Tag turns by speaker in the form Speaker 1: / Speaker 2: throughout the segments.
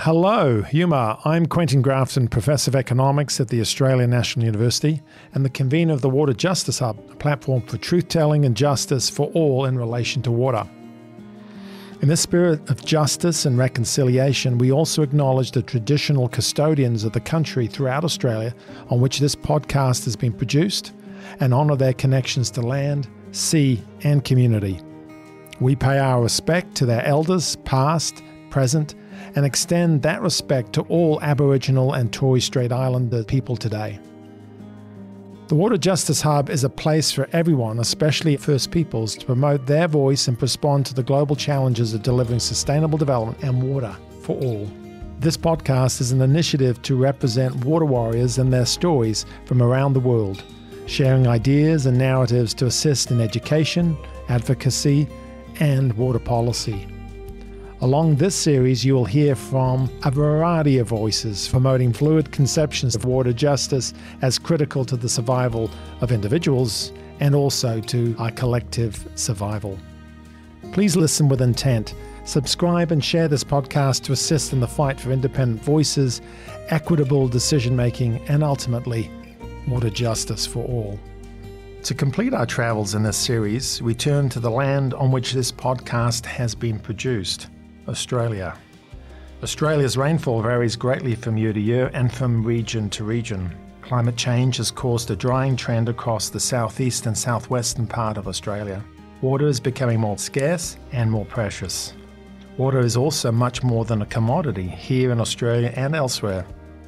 Speaker 1: Hello, Yuma. I'm Quentin Grafton, Professor of Economics at the Australian National University and the convener of the Water Justice Hub, a platform for truth telling and justice for all in relation to water. In the spirit of justice and reconciliation, we also acknowledge the traditional custodians of the country throughout Australia on which this podcast has been produced and honour their connections to land, sea, and community. We pay our respect to their elders, past, present, and extend that respect to all Aboriginal and Torres Strait Islander people today. The Water Justice Hub is a place for everyone, especially First Peoples, to promote their voice and respond to the global challenges of delivering sustainable development and water for all. This podcast is an initiative to represent water warriors and their stories from around the world, sharing ideas and narratives to assist in education, advocacy, and water policy. Along this series, you will hear from a variety of voices promoting fluid conceptions of water justice as critical to the survival of individuals and also to our collective survival. Please listen with intent. Subscribe and share this podcast to assist in the fight for independent voices, equitable decision making, and ultimately, water justice for all. To complete our travels in this series, we turn to the land on which this podcast has been produced. Australia. Australia's rainfall varies greatly from year to year and from region to region. Climate change has caused a drying trend across the southeast and southwestern part of Australia. Water is becoming more scarce and more precious. Water is also much more than a commodity here in Australia and elsewhere.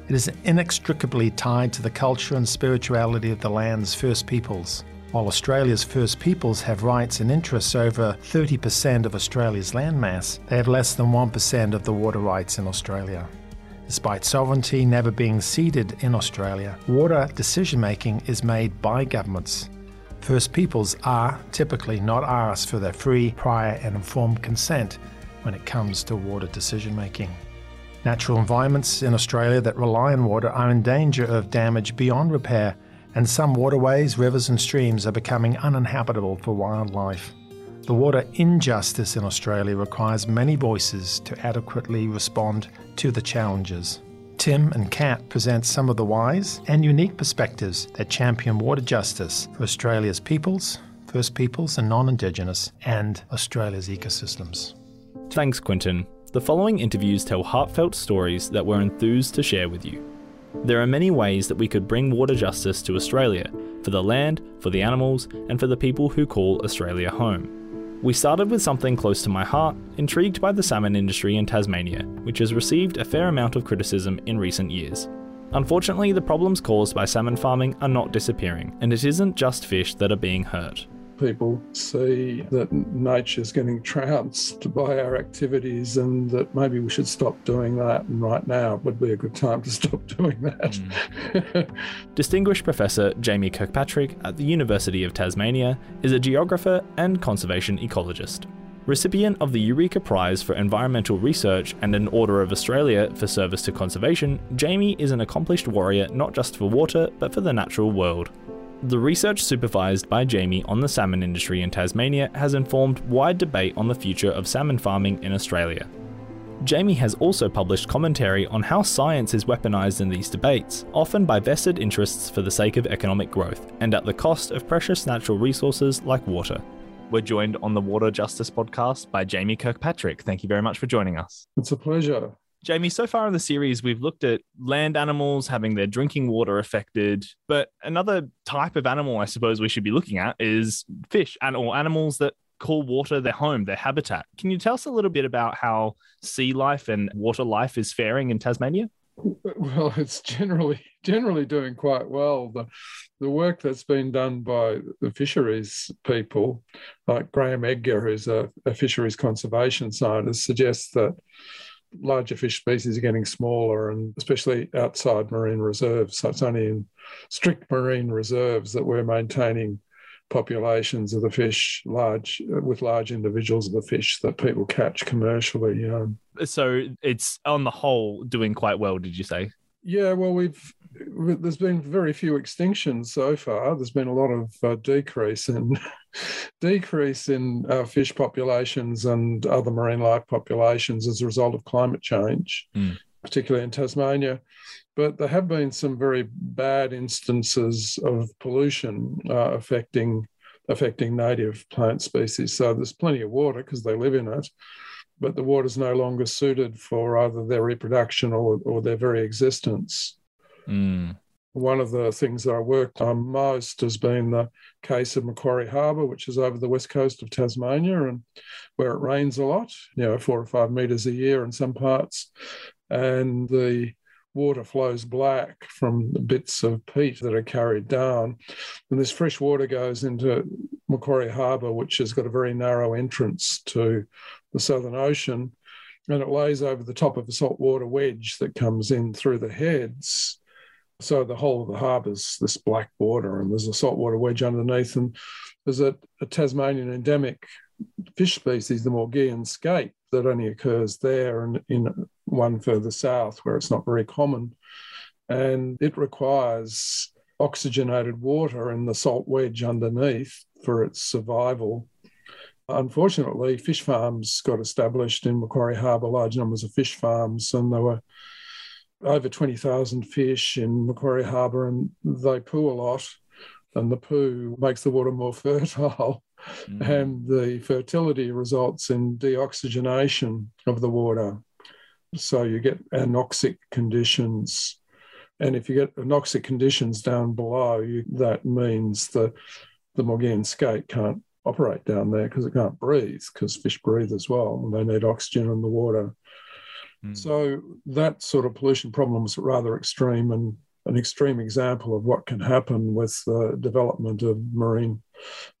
Speaker 1: It is inextricably tied to the culture and spirituality of the land's First Peoples. While Australia's First Peoples have rights and interests over 30% of Australia's landmass, they have less than 1% of the water rights in Australia. Despite sovereignty never being ceded in Australia, water decision making is made by governments. First Peoples are typically not asked for their free, prior, and informed consent when it comes to water decision making. Natural environments in Australia that rely on water are in danger of damage beyond repair and some waterways, rivers, and streams are becoming uninhabitable for wildlife. The water injustice in Australia requires many voices to adequately respond to the challenges. Tim and Kat present some of the wise and unique perspectives that champion water justice for Australia's peoples, First Peoples and non Indigenous, and Australia's ecosystems.
Speaker 2: Thanks, Quentin. The following interviews tell heartfelt stories that we're enthused to share with you. There are many ways that we could bring water justice to Australia for the land, for the animals, and for the people who call Australia home. We started with something close to my heart, intrigued by the salmon industry in Tasmania, which has received a fair amount of criticism in recent years. Unfortunately, the problems caused by salmon farming are not disappearing, and it isn't just fish that are being hurt
Speaker 3: people see that nature's getting trounced by our activities and that maybe we should stop doing that. And right now would be a good time to stop doing that. Mm.
Speaker 2: Distinguished Professor Jamie Kirkpatrick at the University of Tasmania is a geographer and conservation ecologist. Recipient of the Eureka Prize for Environmental Research and an Order of Australia for service to conservation, Jamie is an accomplished warrior not just for water, but for the natural world. The research supervised by Jamie on the salmon industry in Tasmania has informed wide debate on the future of salmon farming in Australia. Jamie has also published commentary on how science is weaponized in these debates, often by vested interests for the sake of economic growth, and at the cost of precious natural resources like water. We're joined on the Water Justice podcast by Jamie Kirkpatrick. Thank you very much for joining us.
Speaker 3: It's a pleasure.
Speaker 2: Jamie, so far in the series, we've looked at land animals having their drinking water affected, but another type of animal I suppose we should be looking at is fish and or animals that call water their home, their habitat. Can you tell us a little bit about how sea life and water life is faring in Tasmania?
Speaker 3: Well, it's generally generally doing quite well. The the work that's been done by the fisheries people, like Graham Edgar, who's a, a fisheries conservation scientist, suggests that larger fish species are getting smaller, and especially outside marine reserves. So it's only in strict marine reserves that we're maintaining populations of the fish large with large individuals of the fish that people catch commercially.
Speaker 2: So it's on the whole doing quite well. Did you say?
Speaker 3: Yeah, well, we've there's been very few extinctions so far. There's been a lot of uh, decrease in decrease in uh, fish populations and other marine life populations as a result of climate change, mm. particularly in Tasmania. But there have been some very bad instances of pollution uh, affecting affecting native plant species. So there's plenty of water because they live in it, but the water's no longer suited for either their reproduction or, or their very existence. Mm. One of the things that I worked on most has been the case of Macquarie Harbour, which is over the west coast of Tasmania and where it rains a lot, you know, four or five metres a year in some parts. And the water flows black from the bits of peat that are carried down. And this fresh water goes into Macquarie Harbour, which has got a very narrow entrance to the Southern Ocean. And it lays over the top of a saltwater wedge that comes in through the heads. So the whole of the harbour's this black water, and there's a saltwater wedge underneath. And there's a, a Tasmanian endemic fish species, the Maugean skate, that only occurs there and in one further south where it's not very common. And it requires oxygenated water in the salt wedge underneath for its survival. Unfortunately, fish farms got established in Macquarie Harbour, large numbers of fish farms, and there were over 20,000 fish in Macquarie Harbour, and they poo a lot, and the poo makes the water more fertile. Mm. And the fertility results in deoxygenation of the water. So you get anoxic conditions. And if you get anoxic conditions down below, you, that means that the Maugean skate can't operate down there because it can't breathe, because fish breathe as well, and they need oxygen in the water. Mm. So that sort of pollution problem is rather extreme and an extreme example of what can happen with the development of marine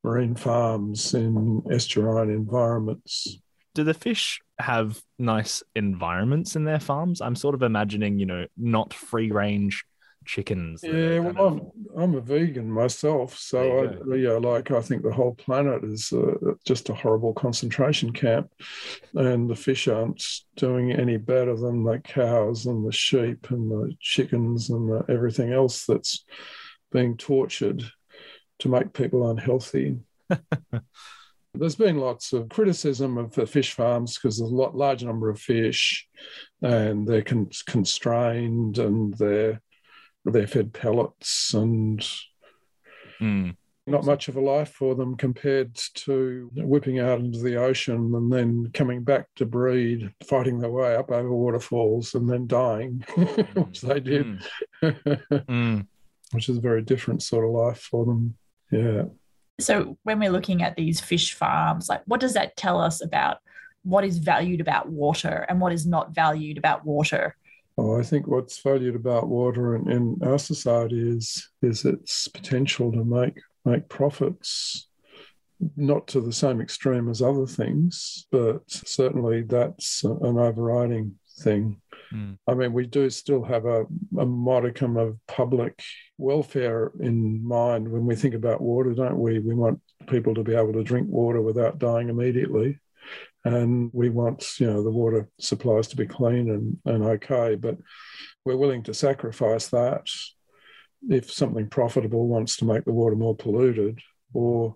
Speaker 3: marine farms in estuarine environments.
Speaker 2: Do the fish have nice environments in their farms? I'm sort of imagining, you know, not free range chickens.
Speaker 3: Yeah, well, of... I'm, I'm a vegan myself, so I, yeah, like I think the whole planet is uh, just a horrible concentration camp, and the fish aren't doing any better than the cows and the sheep and the chickens and the, everything else that's being tortured to make people unhealthy. There's been lots of criticism of the fish farms because there's a lot large number of fish, and they're con- constrained and they're they're fed pellets and mm. not much of a life for them compared to whipping out into the ocean and then coming back to breed, fighting their way up over waterfalls and then dying, which they did, mm. mm. which is a very different sort of life for them. Yeah.
Speaker 4: So when we're looking at these fish farms, like what does that tell us about what is valued about water and what is not valued about water?
Speaker 3: Oh, I think what's valued about water in, in our society is is its potential to make make profits, not to the same extreme as other things, but certainly that's an overriding thing. Mm. I mean, we do still have a, a modicum of public welfare in mind when we think about water, don't we? We want people to be able to drink water without dying immediately and we want you know the water supplies to be clean and, and okay but we're willing to sacrifice that if something profitable wants to make the water more polluted or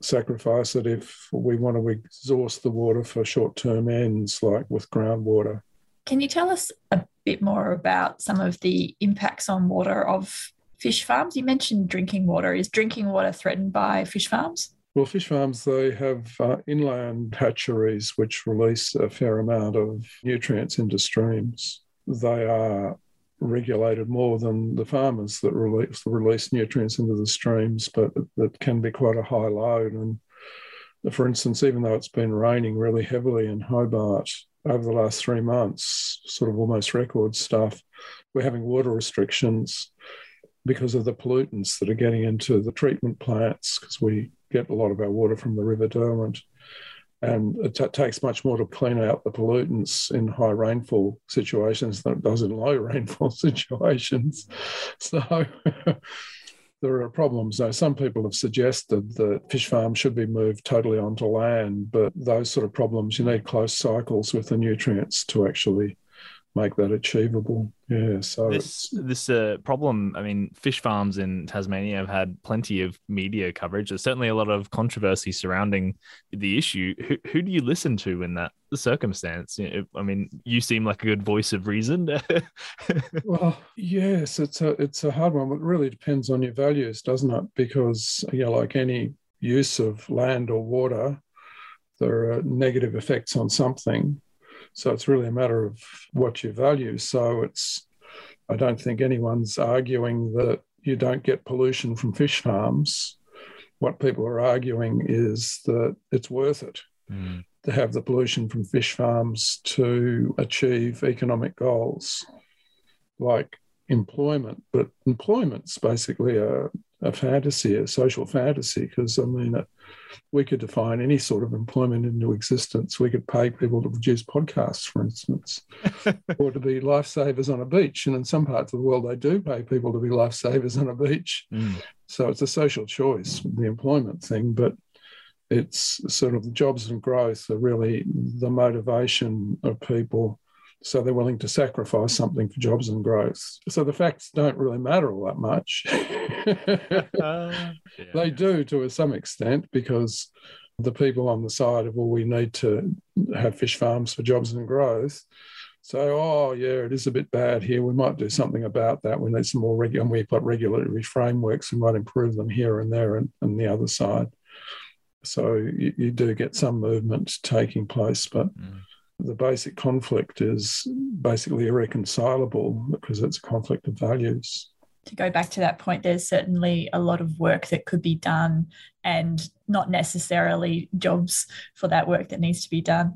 Speaker 3: sacrifice it if we want to exhaust the water for short-term ends like with groundwater
Speaker 4: can you tell us a bit more about some of the impacts on water of fish farms you mentioned drinking water is drinking water threatened by fish farms
Speaker 3: well, fish farms, they have uh, inland hatcheries which release a fair amount of nutrients into streams. They are regulated more than the farmers that release, release nutrients into the streams, but that can be quite a high load. And for instance, even though it's been raining really heavily in Hobart over the last three months, sort of almost record stuff, we're having water restrictions because of the pollutants that are getting into the treatment plants because we get a lot of our water from the River Derwent. And it t- takes much more to clean out the pollutants in high rainfall situations than it does in low rainfall situations. So there are problems. Now, some people have suggested that fish farms should be moved totally onto land, but those sort of problems, you need close cycles with the nutrients to actually make that achievable. Yeah, so
Speaker 2: this this uh, problem. I mean, fish farms in Tasmania have had plenty of media coverage. There's certainly a lot of controversy surrounding the issue. Who, who do you listen to in that circumstance? I mean, you seem like a good voice of reason.
Speaker 3: well, yes, it's a it's a hard one. It really depends on your values, doesn't it? Because you know, like any use of land or water, there are negative effects on something so it's really a matter of what you value. So it's, I don't think anyone's arguing that you don't get pollution from fish farms. What people are arguing is that it's worth it mm. to have the pollution from fish farms to achieve economic goals like employment. But employment's basically a, a fantasy, a social fantasy, because I mean, it, we could define any sort of employment into existence. We could pay people to produce podcasts, for instance, or to be lifesavers on a beach. And in some parts of the world, they do pay people to be lifesavers on a beach. Mm. So it's a social choice, the employment thing. But it's sort of jobs and growth are really the motivation of people so they're willing to sacrifice something for jobs and growth. So the facts don't really matter all that much. uh, yeah. They do to some extent because the people on the side of, well, we need to have fish farms for jobs and growth. So, oh, yeah, it is a bit bad here. We might do something about that. We need some more regular, and we've got regulatory frameworks and might improve them here and there and, and the other side. So you, you, do get some movement taking place, but mm the basic conflict is basically irreconcilable because it's a conflict of values.
Speaker 4: To go back to that point, there's certainly a lot of work that could be done and not necessarily jobs for that work that needs to be done.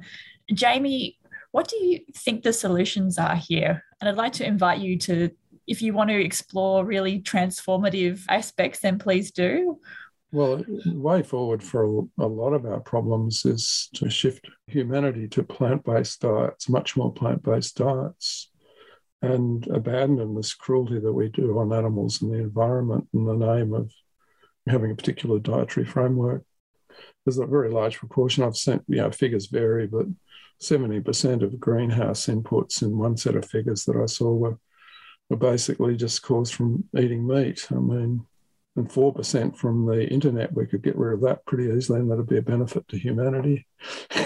Speaker 4: Jamie, what do you think the solutions are here? And I'd like to invite you to, if you want to explore really transformative aspects, then please do.
Speaker 3: Well, way forward for a, lot of our problems is to shift humanity to plant based diets, much more plant based diets, and abandon this cruelty that we do on animals and the environment in the name of having a particular dietary framework. There's a very large proportion, I've sent, you know, figures vary, but 70% of greenhouse inputs in one set of figures that I saw were, were basically just caused from eating meat. I mean, and 4% from the internet, we could get rid of that pretty easily, and that'd be a benefit to humanity.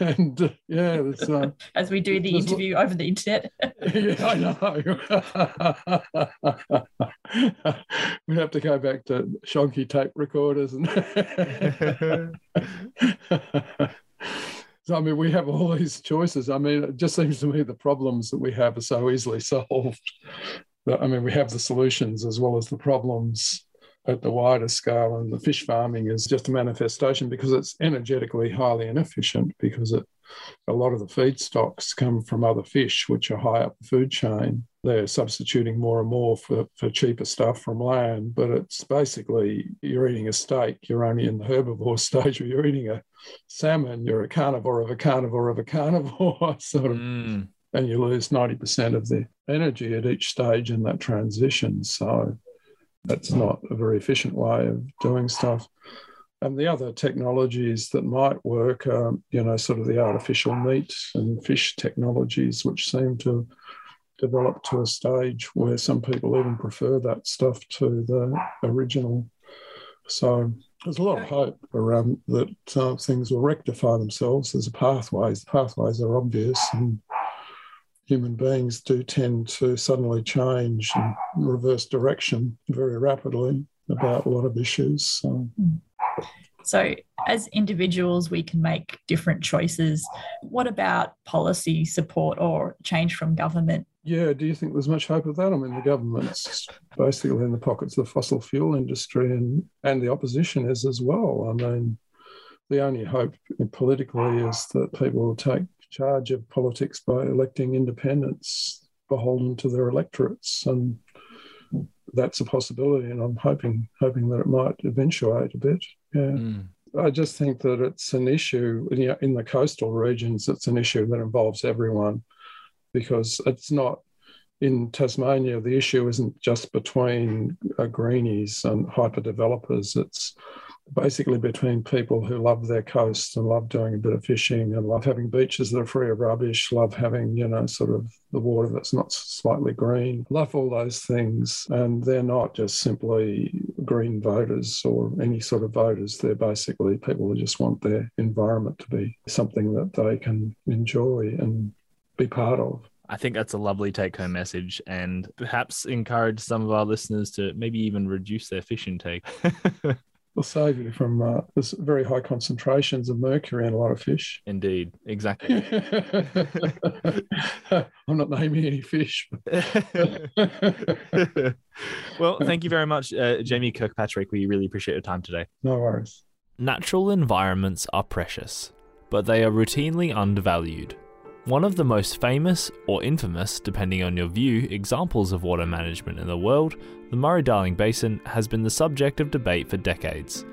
Speaker 3: and uh, yeah, uh,
Speaker 4: as we do the interview over the internet.
Speaker 3: yeah, I know. we have to go back to shonky tape recorders and. So, I mean, we have all these choices. I mean, it just seems to me the problems that we have are so easily solved. I mean, we have the solutions as well as the problems at the wider scale, and the fish farming is just a manifestation because it's energetically highly inefficient because it a lot of the feedstocks come from other fish which are high up the food chain. They're substituting more and more for, for cheaper stuff from land, but it's basically you're eating a steak, you're only in the herbivore stage, or you're eating a salmon, you're a carnivore of a carnivore of a carnivore, sort of. Mm and you lose 90% of the energy at each stage in that transition. So that's not a very efficient way of doing stuff. And the other technologies that might work are, you know, sort of the artificial meat and fish technologies, which seem to develop to a stage where some people even prefer that stuff to the original. So there's a lot of hope around that uh, things will rectify themselves. There's a pathways. The pathways are obvious, and human beings do tend to suddenly change and reverse direction very rapidly about a lot of issues. So.
Speaker 4: So, as individuals, we can make different choices. What about policy support or change from government?
Speaker 3: Yeah, do you think there's much hope of that? I mean, the government's basically in the pockets of the fossil fuel industry, and, and the opposition is as well. I mean, the only hope politically is that people will take charge of politics by electing independents beholden to their electorates, and that's a possibility. And I'm hoping hoping that it might eventuate a bit. Yeah. Mm. I just think that it's an issue in the coastal regions. It's an issue that involves everyone because it's not in Tasmania. The issue isn't just between uh, greenies and hyper developers. It's basically between people who love their coast and love doing a bit of fishing and love having beaches that are free of rubbish, love having, you know, sort of the water that's not slightly green, love all those things. And they're not just simply green voters or any sort of voters. They're basically people who just want their environment to be something that they can enjoy and be part of.
Speaker 2: I think that's a lovely take home message and perhaps encourage some of our listeners to maybe even reduce their fish intake.
Speaker 3: will save you from uh, this very high concentrations of mercury in a lot of fish.
Speaker 2: Indeed, exactly.
Speaker 3: I'm not naming any fish.
Speaker 2: well, thank you very much, uh, Jamie Kirkpatrick. We really appreciate your time today.
Speaker 3: No worries.
Speaker 2: Natural environments are precious, but they are routinely undervalued. One of the most famous, or infamous, depending on your view, examples of water management in the world, the Murray Darling Basin, has been the subject of debate for decades.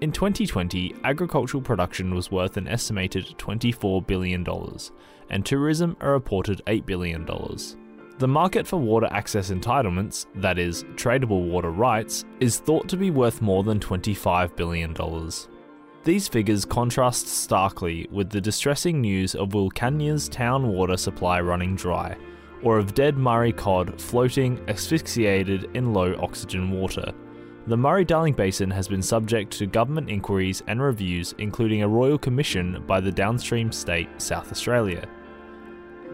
Speaker 2: In 2020, agricultural production was worth an estimated $24 billion, and tourism a reported $8 billion. The market for water access entitlements, that is, tradable water rights, is thought to be worth more than $25 billion. These figures contrast starkly with the distressing news of Wilcannia's town water supply running dry, or of dead Murray cod floating asphyxiated in low oxygen water. The Murray Darling Basin has been subject to government inquiries and reviews, including a royal commission by the downstream state South Australia.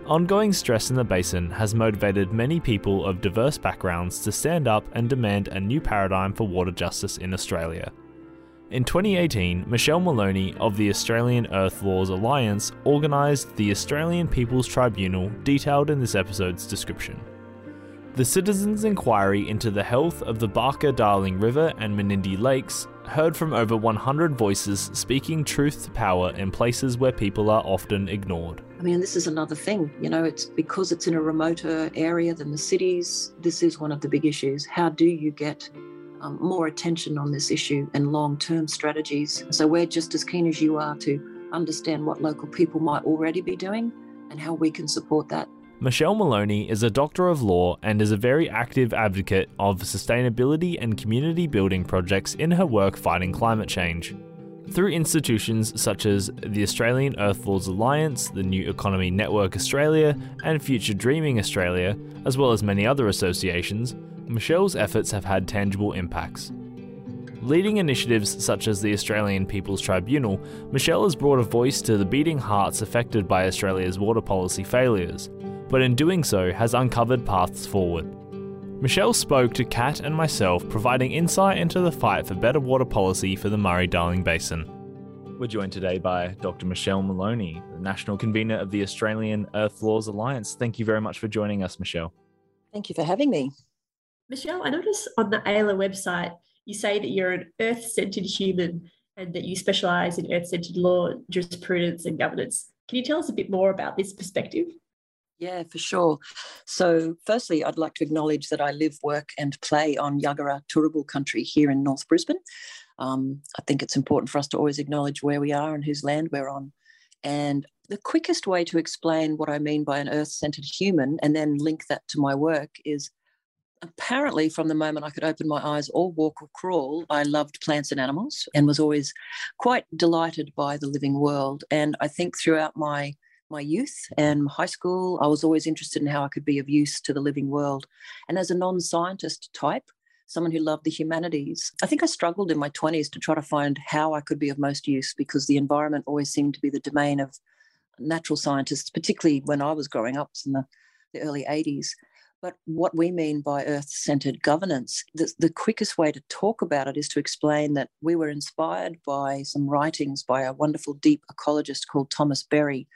Speaker 2: Ongoing stress in the basin has motivated many people of diverse backgrounds to stand up and demand a new paradigm for water justice in Australia. In 2018, Michelle Maloney of the Australian Earth Laws Alliance organised the Australian People's Tribunal, detailed in this episode's description. The citizens' inquiry into the health of the Barka Darling River and Menindee Lakes heard from over 100 voices speaking truth to power in places where people are often ignored.
Speaker 5: I mean, this is another thing. You know, it's because it's in a remoter area than the cities. This is one of the big issues. How do you get um, more attention on this issue and long term strategies. So we're just as keen as you are to understand what local people might already be doing and how we can support that.
Speaker 2: Michelle Maloney is a doctor of law and is a very active advocate of sustainability and community building projects in her work fighting climate change. Through institutions such as the Australian Earth Alliance, the New Economy Network Australia, and Future Dreaming Australia, as well as many other associations, Michelle's efforts have had tangible impacts. Leading initiatives such as the Australian People's Tribunal, Michelle has brought a voice to the beating hearts affected by Australia's water policy failures, but in doing so has uncovered paths forward. Michelle spoke to Kat and myself, providing insight into the fight for better water policy for the Murray Darling Basin. We're joined today by Dr. Michelle Maloney, the national convener of the Australian Earth Laws Alliance. Thank you very much for joining us, Michelle.
Speaker 5: Thank you for having me.
Speaker 4: Michelle, I noticed on the AELA website, you say that you're an earth centered human and that you specialize in earth centered law, jurisprudence, and governance. Can you tell us a bit more about this perspective?
Speaker 5: Yeah, for sure. So, firstly, I'd like to acknowledge that I live, work, and play on Yagara Turrbal country here in North Brisbane. Um, I think it's important for us to always acknowledge where we are and whose land we're on. And the quickest way to explain what I mean by an earth centered human and then link that to my work is apparently from the moment I could open my eyes or walk or crawl, I loved plants and animals and was always quite delighted by the living world. And I think throughout my my youth and high school, I was always interested in how I could be of use to the living world. And as a non-scientist type, someone who loved the humanities, I think I struggled in my 20s to try to find how I could be of most use because the environment always seemed to be the domain of natural scientists, particularly when I was growing up in the, the early 80s. But what we mean by earth centered governance, the, the quickest way to talk about it is to explain that we were inspired by some writings by a wonderful deep ecologist called Thomas Berry.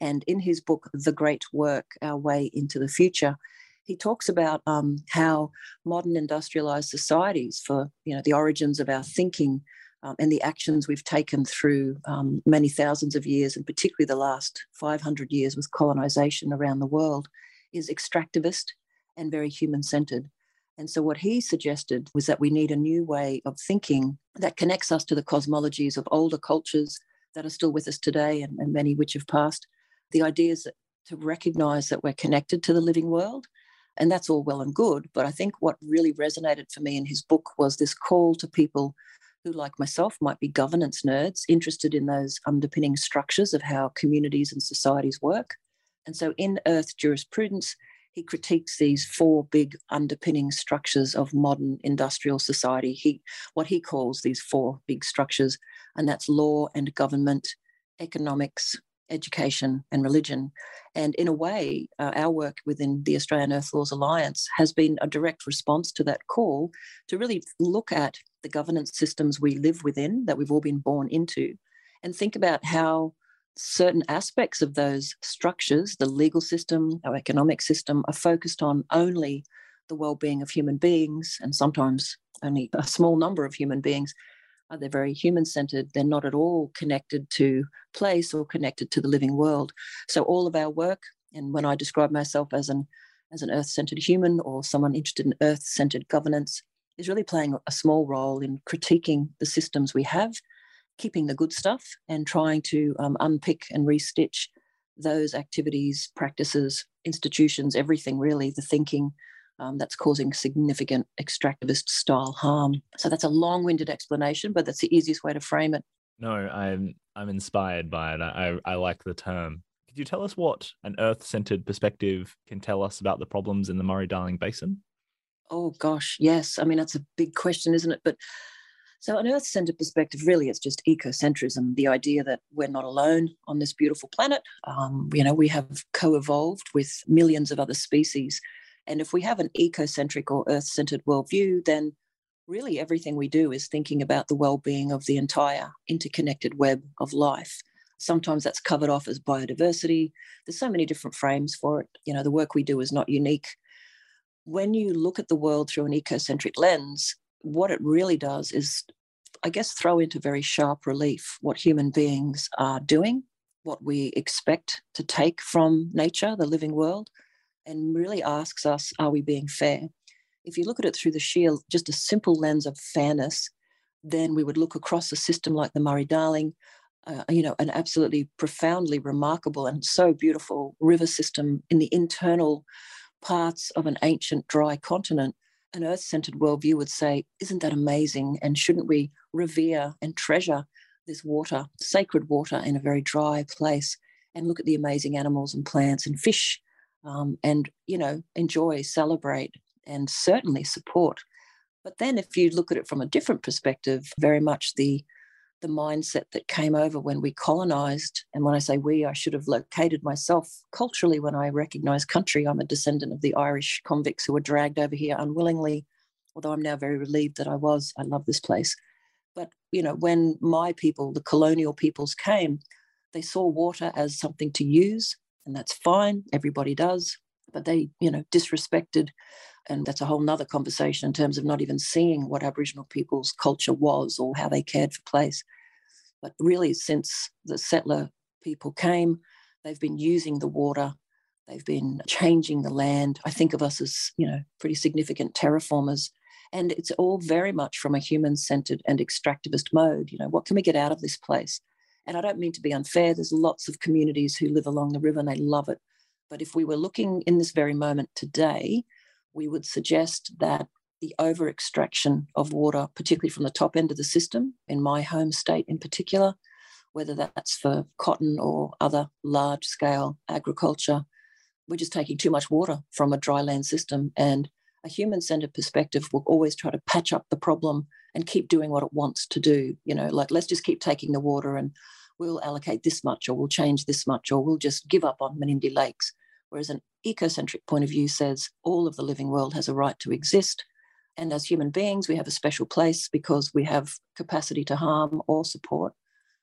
Speaker 5: And in his book, The Great Work Our Way into the Future, he talks about um, how modern industrialized societies, for you know, the origins of our thinking um, and the actions we've taken through um, many thousands of years, and particularly the last 500 years with colonization around the world, is extractivist and very human centered. And so, what he suggested was that we need a new way of thinking that connects us to the cosmologies of older cultures that are still with us today and, and many which have passed. The idea is to recognize that we're connected to the living world. And that's all well and good. But I think what really resonated for me in his book was this call to people who, like myself, might be governance nerds interested in those underpinning structures of how communities and societies work. And so in Earth jurisprudence, he critiques these four big underpinning structures of modern industrial society. He, what he calls these four big structures, and that's law and government, economics, education, and religion. And in a way, uh, our work within the Australian Earth Laws Alliance has been a direct response to that call to really look at the governance systems we live within that we've all been born into and think about how certain aspects of those structures, the legal system, our economic system, are focused on only the well-being of human beings and sometimes only a small number of human beings. They're very human-centered. They're not at all connected to place or connected to the living world. So all of our work, and when I describe myself as an as an earth-centered human or someone interested in earth-centered governance, is really playing a small role in critiquing the systems we have keeping the good stuff and trying to um, unpick and restitch those activities, practices, institutions, everything really, the thinking um, that's causing significant extractivist style harm. So that's a long winded explanation, but that's the easiest way to frame it.
Speaker 2: No, I'm I'm inspired by it. I, I like the term. Could you tell us what an Earth centered perspective can tell us about the problems in the Murray Darling Basin?
Speaker 5: Oh gosh, yes. I mean, that's a big question, isn't it? But so, an Earth centered perspective really it's just ecocentrism the idea that we're not alone on this beautiful planet. Um, you know, we have co evolved with millions of other species. And if we have an ecocentric or Earth centered worldview, then really everything we do is thinking about the well being of the entire interconnected web of life. Sometimes that's covered off as biodiversity. There's so many different frames for it. You know, the work we do is not unique. When you look at the world through an ecocentric lens, what it really does is, I guess, throw into very sharp relief what human beings are doing, what we expect to take from nature, the living world, and really asks us, are we being fair? If you look at it through the sheer, just a simple lens of fairness, then we would look across a system like the Murray Darling, uh, you know, an absolutely profoundly remarkable and so beautiful river system in the internal parts of an ancient dry continent an earth centered worldview would say, Isn't that amazing? And shouldn't we revere and treasure this water, sacred water, in a very dry place and look at the amazing animals and plants and fish um, and, you know, enjoy, celebrate, and certainly support? But then if you look at it from a different perspective, very much the the mindset that came over when we colonized. And when I say we, I should have located myself culturally when I recognize country. I'm a descendant of the Irish convicts who were dragged over here unwillingly, although I'm now very relieved that I was. I love this place. But, you know, when my people, the colonial peoples came, they saw water as something to use, and that's fine. Everybody does. But they, you know, disrespected and that's a whole nother conversation in terms of not even seeing what Aboriginal people's culture was or how they cared for place. But really, since the settler people came, they've been using the water, they've been changing the land. I think of us as, you know, pretty significant terraformers. And it's all very much from a human centered and extractivist mode. You know, what can we get out of this place? And I don't mean to be unfair. There's lots of communities who live along the river and they love it. But if we were looking in this very moment today, we would suggest that the over extraction of water, particularly from the top end of the system, in my home state in particular, whether that's for cotton or other large scale agriculture, we're just taking too much water from a dry land system. And a human centered perspective will always try to patch up the problem and keep doing what it wants to do. You know, like let's just keep taking the water and we'll allocate this much or we'll change this much or we'll just give up on Menindee Lakes. Whereas an ecocentric point of view says all of the living world has a right to exist. And as human beings, we have a special place because we have capacity to harm or support.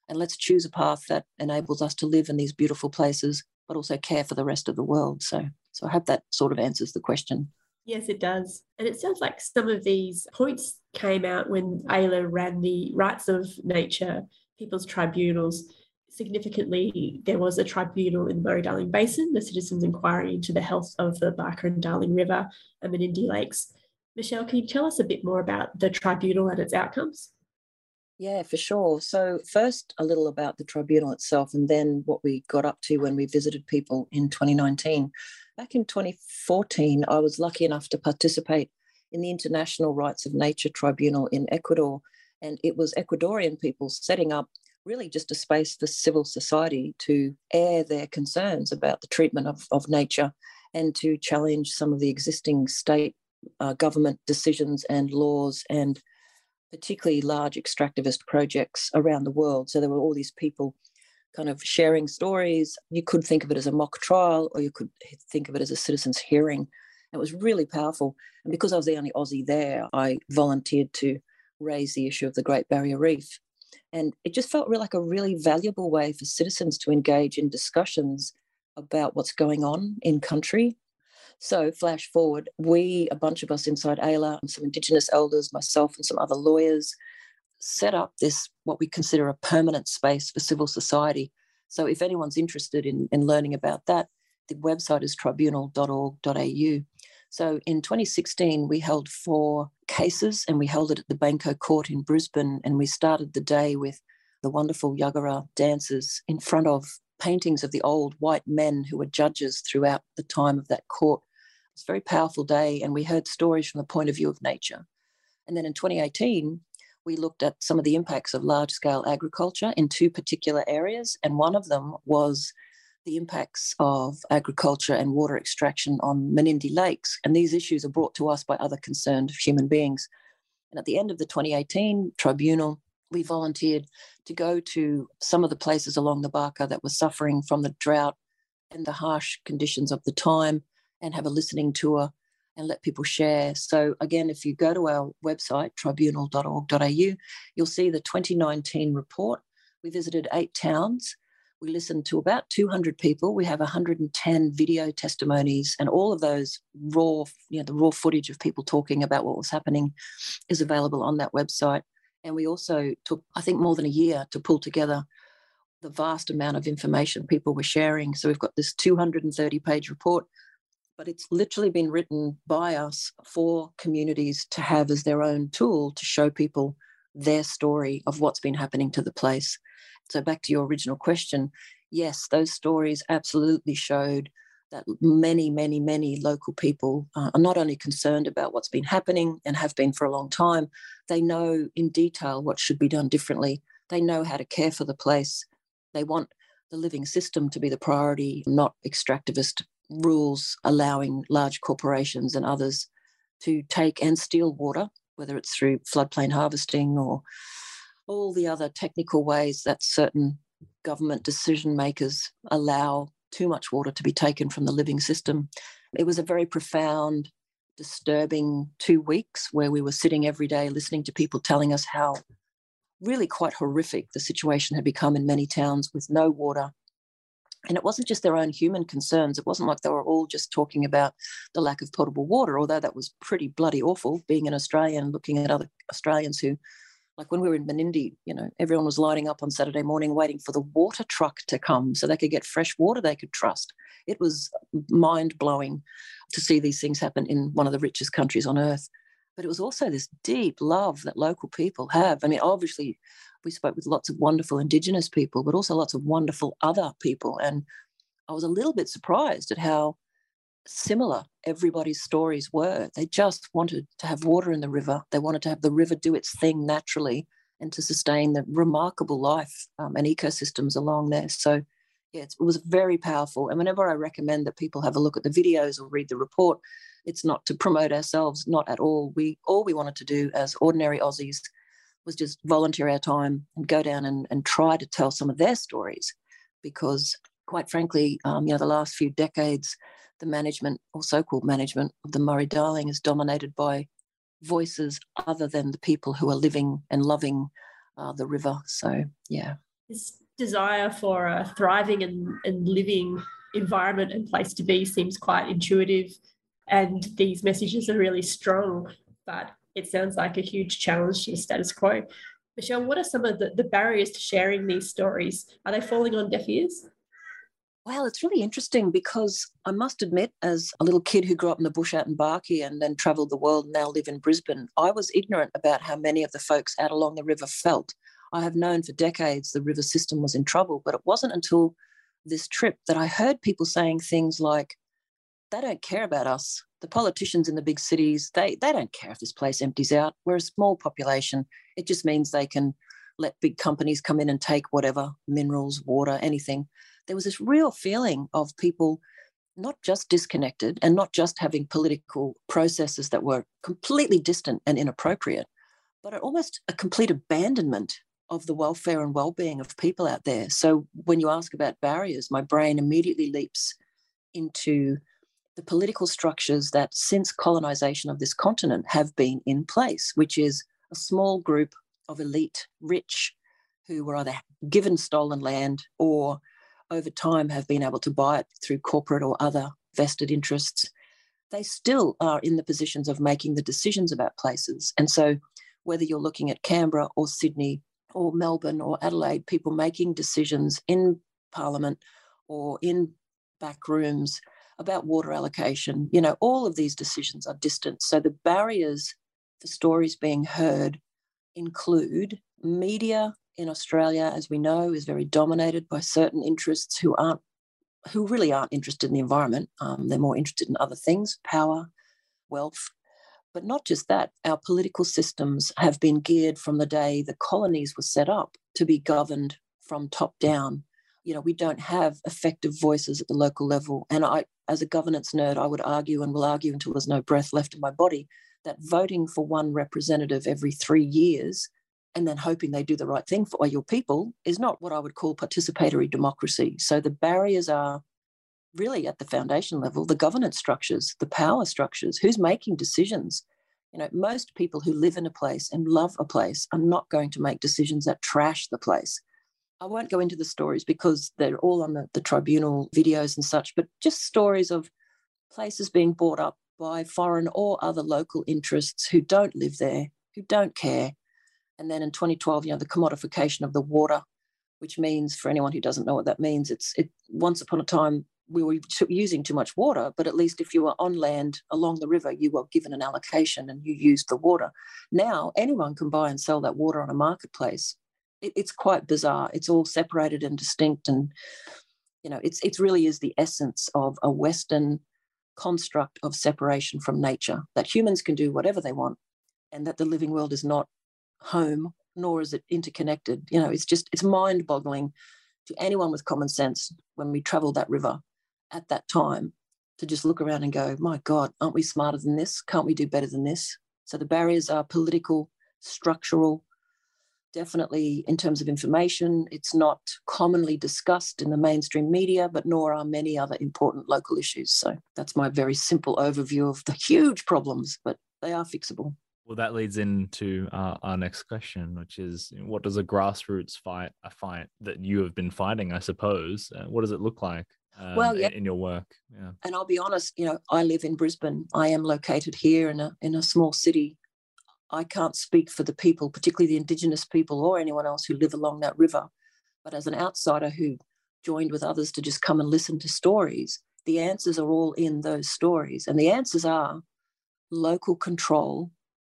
Speaker 5: And let's choose a path that enables us to live in these beautiful places, but also care for the rest of the world. So, so I hope that sort of answers the question.
Speaker 6: Yes, it does. And it sounds like some of these points came out when AELA ran the Rights of Nature People's Tribunals significantly, there was a tribunal in the Murray Darling Basin, the Citizens Inquiry into the Health of the Barka and Darling River and Menindee Lakes. Michelle, can you tell us a bit more about the tribunal and its outcomes?
Speaker 5: Yeah, for sure. So, first, a little about the tribunal itself, and then what we got up to when we visited people in 2019. Back in 2014, I was lucky enough to participate in the International Rights of Nature Tribunal in Ecuador, And it was Ecuadorian people setting up really just a space for civil society to air their concerns about the treatment of, of nature and to challenge some of the existing state uh, government decisions and laws and particularly large extractivist projects around the world. So there were all these people kind of sharing stories. You could think of it as a mock trial or you could think of it as a citizens' hearing. It was really powerful. And because I was the only Aussie there, I volunteered to raise the issue of the Great Barrier Reef. And it just felt like a really valuable way for citizens to engage in discussions about what's going on in country. So, flash forward, we, a bunch of us inside AELA, some Indigenous elders, myself, and some other lawyers, set up this, what we consider a permanent space for civil society. So, if anyone's interested in, in learning about that, the website is tribunal.org.au. So in 2016, we held four cases and we held it at the Banco Court in Brisbane. And we started the day with the wonderful Yagara dancers in front of paintings of the old white men who were judges throughout the time of that court. It was a very powerful day, and we heard stories from the point of view of nature. And then in 2018, we looked at some of the impacts of large scale agriculture in two particular areas. And one of them was the impacts of agriculture and water extraction on Menindee lakes. And these issues are brought to us by other concerned human beings. And at the end of the 2018 tribunal, we volunteered to go to some of the places along the Barka that were suffering from the drought and the harsh conditions of the time and have a listening tour and let people share. So, again, if you go to our website, tribunal.org.au, you'll see the 2019 report. We visited eight towns we listened to about 200 people. We have 110 video testimonies, and all of those raw, you know, the raw footage of people talking about what was happening is available on that website. And we also took, I think, more than a year to pull together the vast amount of information people were sharing. So we've got this 230 page report, but it's literally been written by us for communities to have as their own tool to show people their story of what's been happening to the place. So, back to your original question, yes, those stories absolutely showed that many, many, many local people uh, are not only concerned about what's been happening and have been for a long time, they know in detail what should be done differently. They know how to care for the place. They want the living system to be the priority, not extractivist rules allowing large corporations and others to take and steal water, whether it's through floodplain harvesting or all the other technical ways that certain government decision makers allow too much water to be taken from the living system. It was a very profound, disturbing two weeks where we were sitting every day listening to people telling us how really quite horrific the situation had become in many towns with no water. And it wasn't just their own human concerns. It wasn't like they were all just talking about the lack of potable water, although that was pretty bloody awful being an Australian, looking at other Australians who like when we were in Menindee, you know, everyone was lining up on Saturday morning waiting for the water truck to come so they could get fresh water they could trust. It was mind blowing to see these things happen in one of the richest countries on earth. But it was also this deep love that local people have. I mean, obviously, we spoke with lots of wonderful Indigenous people, but also lots of wonderful other people. And I was a little bit surprised at how similar everybody's stories were. They just wanted to have water in the river. They wanted to have the river do its thing naturally and to sustain the remarkable life um, and ecosystems along there. So, yeah, it was very powerful. And whenever I recommend that people have a look at the videos or read the report, it's not to promote ourselves, not at all. We all we wanted to do as ordinary Aussies was just volunteer our time and go down and, and try to tell some of their stories, because quite frankly, um, you know, the last few decades the management or so-called management of the Murray-Darling is dominated by voices other than the people who are living and loving uh, the river. So yeah,
Speaker 6: this desire for a thriving and, and living environment and place to be seems quite intuitive, and these messages are really strong. But it sounds like a huge challenge to the status quo. Michelle, what are some of the, the barriers to sharing these stories? Are they falling on deaf ears?
Speaker 5: Well, it's really interesting because I must admit, as a little kid who grew up in the bush out in Barkey and then travelled the world and now live in Brisbane, I was ignorant about how many of the folks out along the river felt. I have known for decades the river system was in trouble, but it wasn't until this trip that I heard people saying things like, they don't care about us. the politicians in the big cities, they, they don't care if this place empties out. We're a small population. It just means they can let big companies come in and take whatever minerals, water, anything. There was this real feeling of people not just disconnected and not just having political processes that were completely distant and inappropriate, but almost a complete abandonment of the welfare and well-being of people out there. So when you ask about barriers, my brain immediately leaps into the political structures that since colonization of this continent have been in place, which is a small group of elite rich who were either given stolen land or over time have been able to buy it through corporate or other vested interests, they still are in the positions of making the decisions about places. And so, whether you're looking at Canberra or Sydney or Melbourne or Adelaide, people making decisions in Parliament or in back rooms about water allocation, you know, all of these decisions are distant. So, the barriers for stories being heard include media in Australia, as we know, is very dominated by certain interests who aren't who really aren't interested in the environment. Um, they're more interested in other things, power, wealth. But not just that, our political systems have been geared from the day the colonies were set up to be governed from top down. You know, we don't have effective voices at the local level. And I, as a governance nerd, I would argue and will argue until there's no breath left in my body that voting for one representative every three years and then hoping they do the right thing for your people is not what I would call participatory democracy. So the barriers are really at the foundation level, the governance structures, the power structures, who's making decisions. You know, most people who live in a place and love a place are not going to make decisions that trash the place. I won't go into the stories because they're all on the, the tribunal videos and such, but just stories of places being bought up by foreign or other local interests who don't live there, who don't care, and then in 2012, you know, the commodification of the water, which means for anyone who doesn't know what that means, it's it once upon a time we were using too much water, but at least if you were on land along the river, you were given an allocation and you used the water. Now anyone can buy and sell that water on a marketplace. It, it's quite bizarre. It's all separated and distinct, and you know, it's it really is the essence of a Western construct of separation from nature that humans can do whatever they want, and that the living world is not home, nor is it interconnected. You know, it's just, it's mind boggling to anyone with common sense when we traveled that river at that time to just look around and go, my God, aren't we smarter than this? Can't we do better than this? So the barriers are political, structural, definitely in terms of information. It's not commonly discussed in the mainstream media, but nor are many other important local issues. So that's my very simple overview of the huge problems, but they are fixable.
Speaker 2: Well, that leads into uh, our next question, which is what does a grassroots fight, a fight that you have been fighting, I suppose, uh, what does it look like? Um, well, yeah. in your work,
Speaker 5: yeah. And I'll be honest, you know, I live in Brisbane. I am located here in a in a small city. I can't speak for the people, particularly the Indigenous people or anyone else who live along that river. But as an outsider who joined with others to just come and listen to stories, the answers are all in those stories, and the answers are local control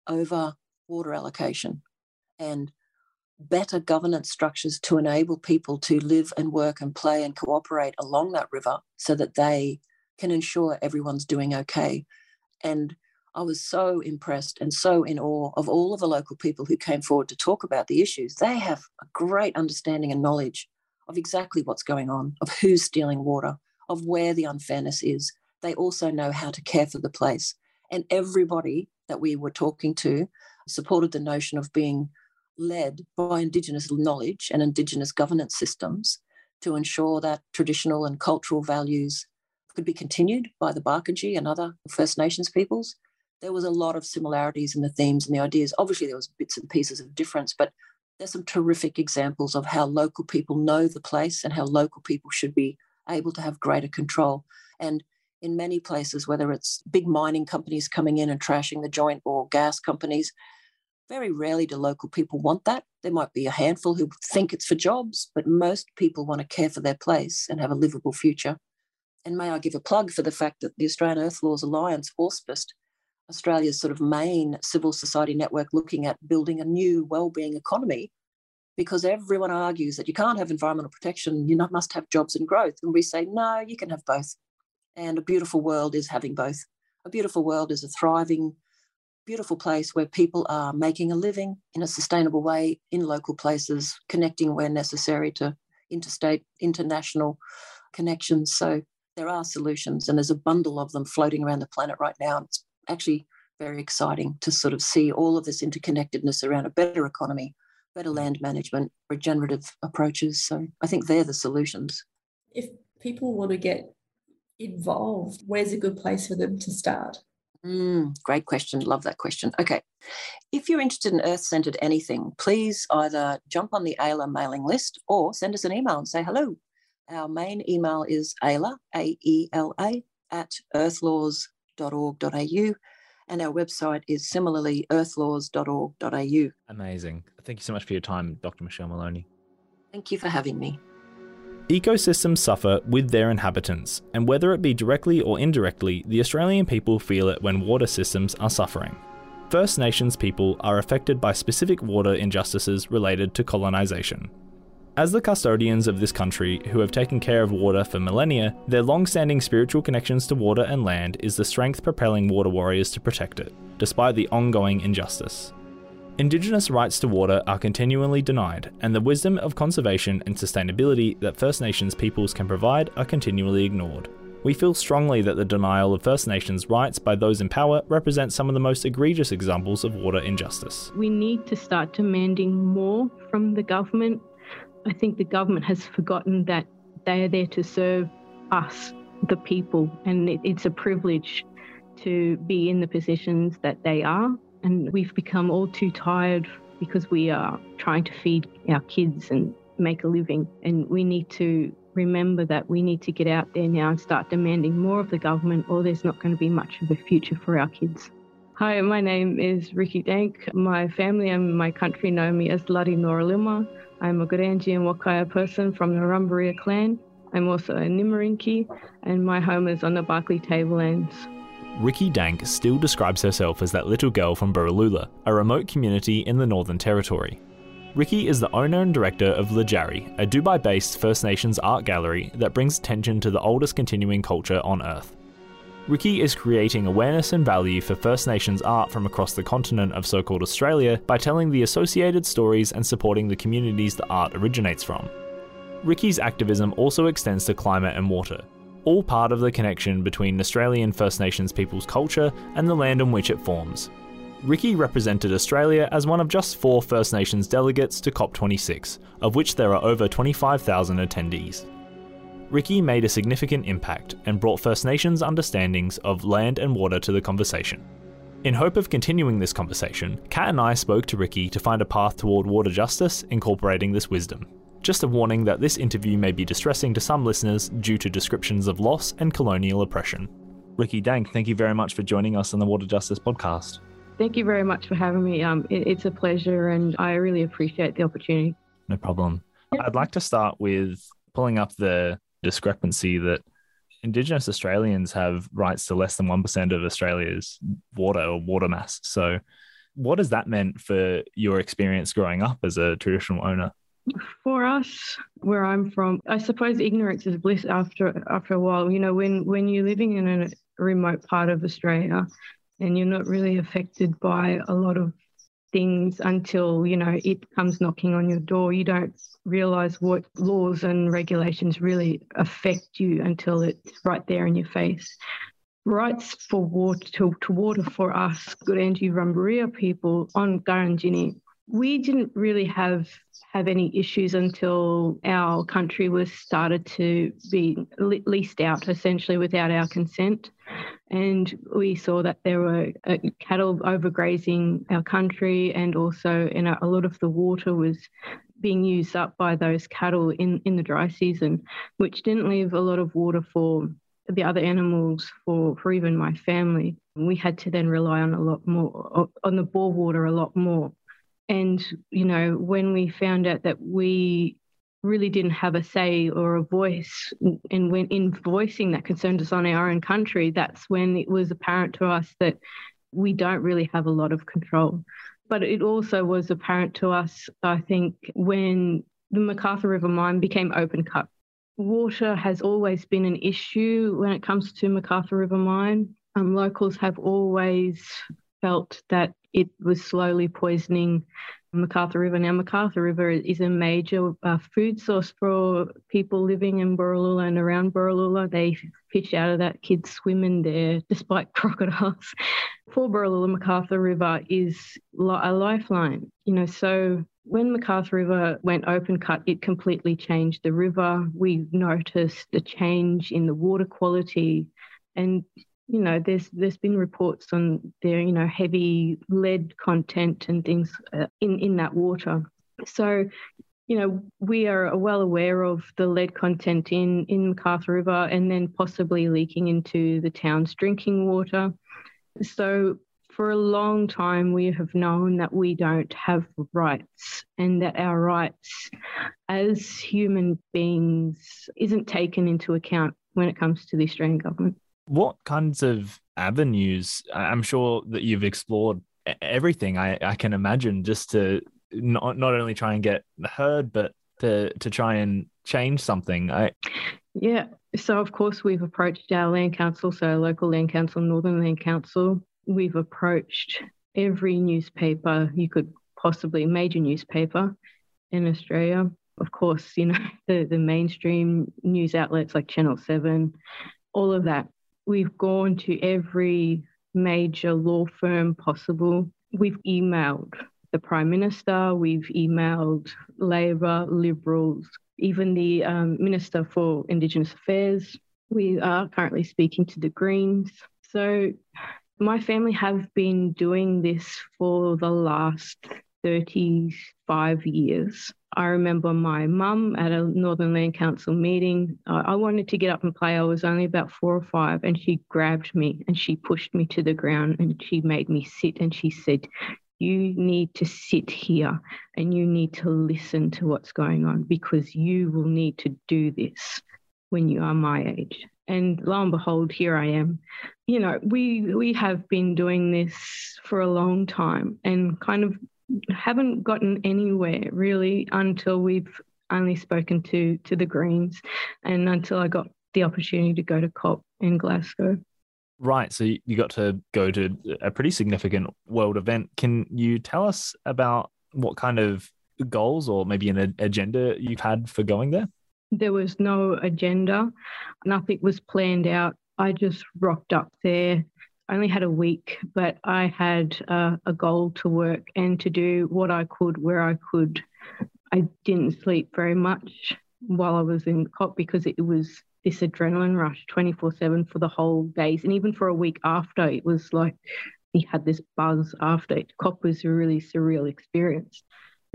Speaker 5: over water allocation and better governance structures to enable people to live and work and play and cooperate along that river so that they can ensure everyone's doing okay. And I was so impressed and so in awe of all of the local people who came forward to talk about the issues. They have a great understanding and knowledge of exactly what's going on, of who's stealing water, of where the unfairness is. They also know how to care for the place. And everybody that we were talking to supported the notion of being led by Indigenous knowledge and Indigenous governance systems to ensure that traditional and cultural values could be continued by the Barkindji and other First Nations peoples. There was a lot of similarities in the themes and the ideas. Obviously, there was bits and pieces of difference, but there's some terrific examples of how local people know the place and how local people should be able to have greater control. And in many places, whether it's big mining companies coming in and trashing the joint or gas companies. Very rarely do local people want that. There might be a handful who think it's for jobs, but most people want to care for their place and have a livable future. And may I give a plug for the fact that the Australian Earth Laws Alliance auspiced Australia's sort of main civil society network looking at building a new well-being economy because everyone argues that you can't have environmental protection, you must have jobs and growth. And we say, no, you can have both. And a beautiful world is having both A beautiful world is a thriving, beautiful place where people are making a living in a sustainable way in local places, connecting where necessary to interstate, international connections. So there are solutions, and there's a bundle of them floating around the planet right now. It's actually very exciting to sort of see all of this interconnectedness around a better economy, better land management, regenerative approaches. So I think they're the solutions.
Speaker 6: If people want to get involved, where's a good place for them to start?
Speaker 5: Mm, great question. Love that question. Okay. If you're interested in Earth centered anything, please either jump on the AELA mailing list or send us an email and say hello. Our main email is AELA, A E L A, at earthlaws.org.au. And our website is similarly earthlaws.org.au.
Speaker 2: Amazing. Thank you so much for your time, Dr. Michelle Maloney.
Speaker 5: Thank you for having me.
Speaker 2: Ecosystems suffer with their inhabitants, and whether it be directly or indirectly, the Australian people feel it when water systems are suffering. First Nations people are affected by specific water injustices related to colonisation. As the custodians of this country who have taken care of water for millennia, their long standing spiritual connections to water and land is the strength propelling water warriors to protect it, despite the ongoing injustice. Indigenous rights to water are continually denied, and the wisdom of conservation and sustainability that First Nations peoples can provide are continually ignored. We feel strongly that the denial of First Nations rights by those in power represents some of the most egregious examples of water injustice.
Speaker 7: We need to start demanding more from the government. I think the government has forgotten that they are there to serve us, the people, and it's a privilege to be in the positions that they are and we've become all too tired because we are trying to feed our kids and make a living. And we need to remember that we need to get out there now and start demanding more of the government, or there's not going to be much of a future for our kids. Hi, my name is Rikki Dank. My family and my country know me as Ladi Noralima. I'm a Gudanji and Wakaja person from the Rumbaria clan. I'm also a Nimarinki, and my home is on the Barkly Tablelands.
Speaker 2: Rikki Dank still describes herself as that little girl from Borroloola, a remote community in the Northern Territory. Rikki is the owner and director of Lajari, a Dubai based First Nations art gallery that brings attention to the oldest continuing culture on Earth. Rikki is creating awareness and value for First Nations art from across the continent of so called Australia by telling the associated stories and supporting the communities the art originates from. Rikki's activism also extends to climate and water, all part of the connection between Australian First Nations people's culture and the land on which it forms. Rikki represented Australia as one of just four First Nations delegates to COP26, of which there are over 25,000 attendees. Rikki made a significant impact and brought First Nations understandings of land and water to the conversation. In hope of continuing this conversation, Kat and I spoke to Rikki to find a path toward water justice incorporating this wisdom. Just a warning that this interview may be distressing to some listeners due to descriptions of loss and colonial oppression. Rikki Dank, thank you very much for joining us on the Water Justice podcast.
Speaker 7: Thank you very much for having me. Um, it, it's a pleasure, and I really appreciate the opportunity.
Speaker 2: No problem. I'd like to start with pulling up the discrepancy that Indigenous Australians have rights to less than 1% of Australia's water or water mass. So, what has that meant for your experience growing up as a traditional owner?
Speaker 7: For us, where I'm from, I suppose ignorance is bliss after after a while. You know, when when you're living in a remote part of Australia and you're not really affected by a lot of things until, you know, it comes knocking on your door, you don't realize what laws and regulations really affect you until it's right there in your face. Rights for water to, to water for us, Gudanji Rumbaria people on Gurindjini we didn't really have have any issues until our country was started to be leased out essentially without our consent. And we saw that there were uh, cattle overgrazing our country and also in a, a lot of the water was being used up by those cattle in, in the dry season which didn't leave a lot of water for the other animals for for even my family. We had to then rely on a lot more on the bore water a lot more and, you know, when we found out that we really didn't have a say or a voice and when in voicing that concerned us on our own country, that's when it was apparent to us that we don't really have a lot of control. But it also was apparent to us, I think, when the McArthur River mine became open cut. Water has always been an issue when it comes to McArthur River mine. Um, locals have always felt that it was slowly poisoning McArthur River. Now, McArthur River is a major uh, food source for people living in Borroloola and around Borroloola. They fish out of that. Kids swim in there despite crocodiles. For Borroloola, McArthur River is a lifeline. You know, so when McArthur River went open cut, it completely changed the river. We noticed a change in the water quality. And you know, there's there's been reports on there, you know, heavy lead content and things uh, in in that water. So, you know, we are well aware of the lead content in in McArthur River, and then possibly leaking into the town's drinking water. So, for a long time, we have known that we don't have rights, and that our rights as human beings isn't taken into account when it comes to the Australian government.
Speaker 2: What kinds of avenues? I'm sure that you've explored everything. I, I can imagine just to not not only try and get heard, but to to try and change something. I
Speaker 7: yeah. So of course we've approached our land council, so local land council, Northern Land Council. We've approached every newspaper you could possibly, major newspaper in Australia. Of course, you know the the mainstream news outlets like Channel Seven, all of that We've gone to every major law firm possible. We've emailed the Prime Minister, we've emailed Labor, Liberals, even the um, Minister for Indigenous Affairs. We are currently speaking to the Greens. So, my family have been doing this for the last 35 years. I remember my mum at a Northern Land Council meeting. I wanted to get up and play. I was only about four or five, and she grabbed me and she pushed me to the ground and she made me sit and she said, You need to sit here and you need to listen to what's going on because you will need to do this when you are my age. And lo and behold, here I am. You know, we we have been doing this for a long time and kind of haven't gotten anywhere really until we've only spoken to to the Greens and until I got the opportunity to go to COP in Glasgow.
Speaker 2: Right. So you got to go to a pretty significant world event. Can you tell us about what kind of goals or maybe an agenda you've had for going there?
Speaker 7: There was no agenda, nothing was planned out. I just rocked up there I only had a week, but I had uh, a goal to work and to do what I could where I could. I didn't sleep very much while I was in COP because it was this adrenaline rush 24 7 for the whole days. And even for a week after, it was like he had this buzz after it. COP was a really surreal experience.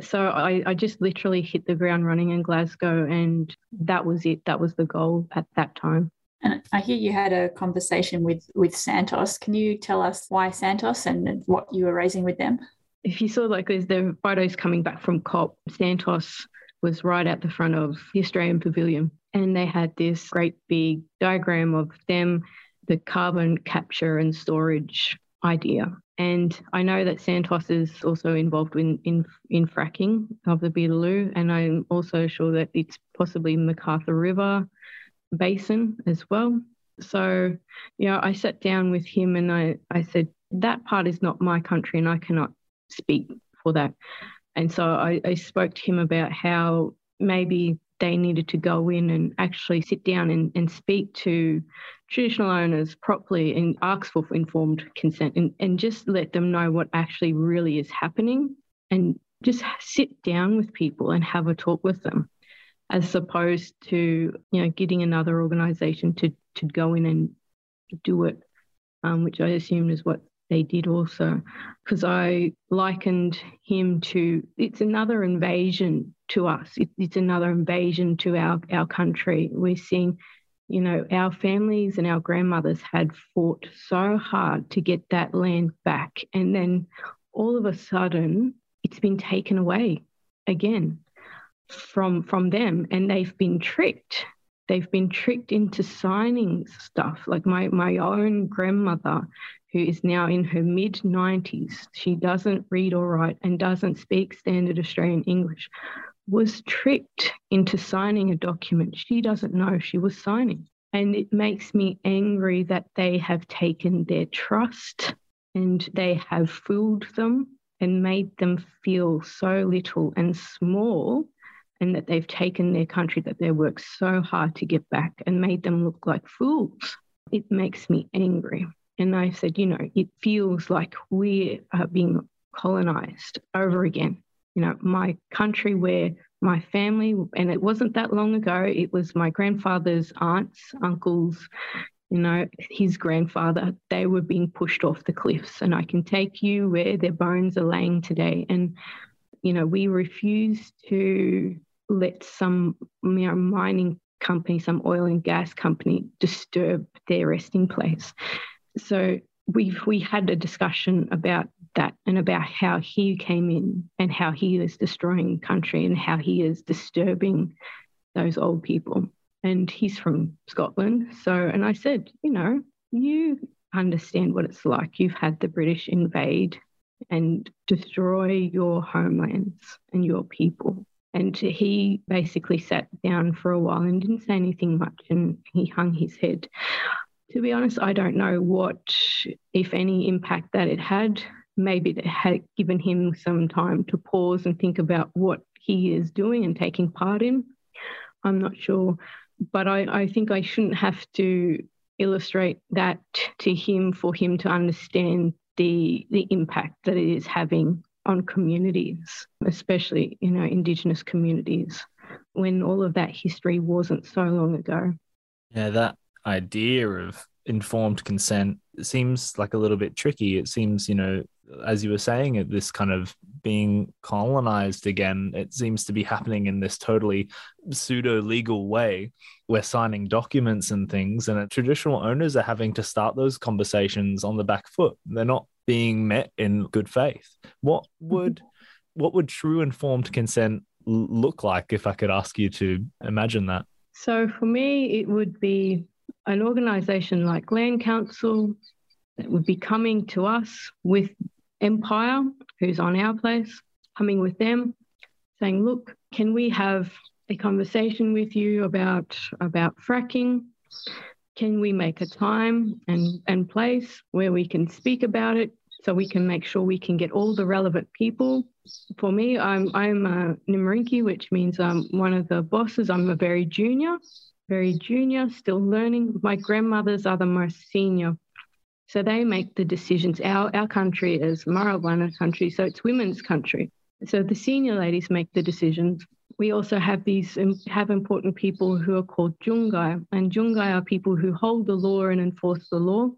Speaker 7: So I, I just literally hit the ground running in Glasgow, and that was it. That was the goal at that time.
Speaker 4: And I hear you had a conversation with with Santos. Can you tell us why Santos and what you were raising with them?
Speaker 7: If you saw like the photos coming back from COP, Santos was right at the front of the Australian Pavilion, and they had this great big diagram of them, the carbon capture and storage idea. And I know that Santos is also involved in, in, in fracking of the Beetaloo, and I'm also sure that it's possibly McArthur River basin as well. So, you know, I sat down with him and I, I said, that part is not my country and I cannot speak for that. And so I, I spoke to him about how maybe they needed to go in and actually sit down and, and speak to traditional owners properly and ask for informed consent and, and just let them know what actually really is happening and just sit down with people and have a talk with them as opposed to you know getting another organization to to go in and do it um, which i assume is what they did also. Because i likened him to it's another invasion to us. It, it's another invasion to our our country. We're seeing you know our families and our grandmothers had fought so hard to get that land back. And then all of a sudden it's been taken away again from from them and they've been tricked. They've been tricked into signing stuff. Like my my own grandmother who is now in her mid 90s she doesn't read or write and doesn't speak standard australian english was tricked into signing a document. She doesn't know she was signing. And it makes me angry that they have taken their trust and they have fooled them and made them feel so little and small, and that they've taken their country that they worked so hard to get back and made them look like fools. It makes me angry. And I said, you know, it feels like we are being colonized over again. You know, my country where my family, and it wasn't that long ago, it was my grandfather's aunts, uncles, you know, his grandfather, they were being pushed off the cliffs. And I can take you where their bones are laying today. And, you know, we refuse to let some you know, mining company, some oil and gas company, disturb their resting place. So we've we had a discussion about that and about how he came in and how he is destroying country and how he is disturbing those old people and he's from Scotland. So, and I said, you know, you understand what it's like. You've had the British invade and destroy your homelands and your people. And he basically sat down for a while and didn't say anything much and he hung his head. To be honest, I don't know what, if any, impact that it had. Maybe it had given him some time to pause and think about what he is doing and taking part in. I'm not sure but I, I think I shouldn't have to illustrate that to him for him to understand the the impact that it is having on communities, especially you know Indigenous communities, when all of that history wasn't so long ago.
Speaker 2: Yeah, that idea of informed consent seems like a little bit tricky. It seems, you know, as you were saying, this kind of being colonized again, it seems to be happening in this totally pseudo legal way. We're signing documents and things, and uh, traditional owners are having to start those conversations on the back foot. They're not being met in good faith. What mm-hmm. would what would true informed consent look like if I could ask you to imagine that?
Speaker 7: So for me, it would be an organization like Land Council that would be coming to us with Empire, who's on our place, coming with them, saying, look, can we have a conversation with you about, about fracking? Can we make a time and, and place where we can speak about it so we can make sure we can get all the relevant people? For me, I'm, I'm uh, a Nimarinki, which means I'm one of the bosses. I'm a very junior, very junior, still learning. My grandmothers are the most senior so they make the decisions. Our, our country is Marawana country, so it's women's country. So the senior ladies make the decisions. We also have these have important people who are called Jungai, and Jungai are people who hold the law and enforce the law.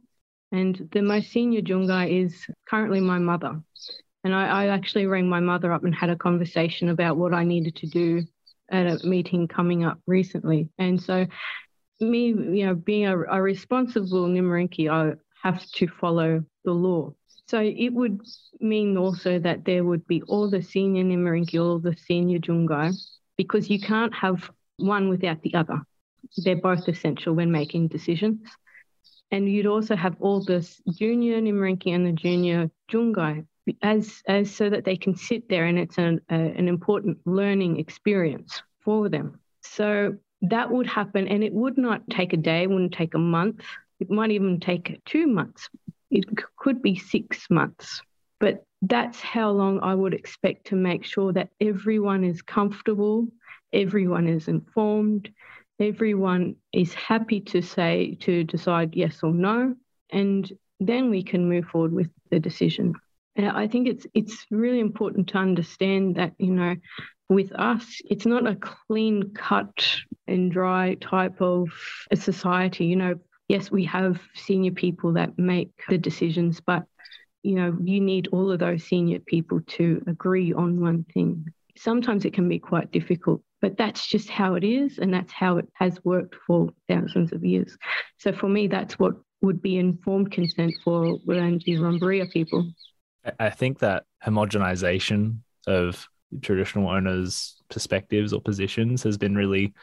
Speaker 7: And the most senior Jungai is currently my mother. And I, I actually rang my mother up and had a conversation about what I needed to do at a meeting coming up recently. And so me, you know, being a, a responsible Nimarinki, I, have to follow the law. So it would mean also that there would be all the senior Nimarinki, all the senior Jungai, because you can't have one without the other. They're both essential when making decisions. And you'd also have all the junior Nimarinki and the junior Jungai as, as so that they can sit there and it's an, a, an important learning experience for them. So that would happen and it would not take a day, it wouldn't take a month, it might even take two months. It could be six months. But that's how long I would expect to make sure that everyone is comfortable, everyone is informed, everyone is happy to say, to decide yes or no. And then we can move forward with the decision. And I think it's it's really important to understand that, you know, with us, it's not a clean cut and dry type of a society. You know, yes, we have senior people that make the decisions, but you know, you need all of those senior people to agree on one thing. Sometimes it can be quite difficult, but that's just how it is, and that's how it has worked for thousands of years. So for me, that's what would be informed consent for Wurundjeri Wurundjeri people.
Speaker 2: I think that homogenization of traditional owners' perspectives or positions has been really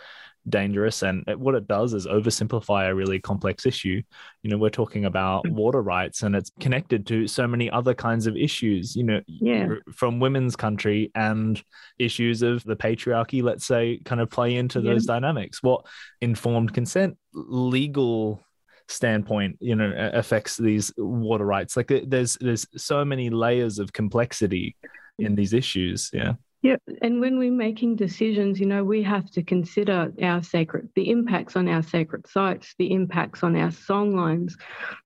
Speaker 2: dangerous. And what it does is oversimplify a really complex issue. You know, we're talking about mm. water rights and it's connected to so many other kinds of issues, you know,
Speaker 7: yeah.
Speaker 2: from women's country and issues of the patriarchy, let's say, kind of play into yeah. those dynamics. What informed consent, legal standpoint you know affects these water rights like there's there's so many layers of complexity in these issues yeah
Speaker 7: yeah, and when we're making decisions, you know, we have to consider our sacred, the impacts on our sacred sites, the impacts on our songlines,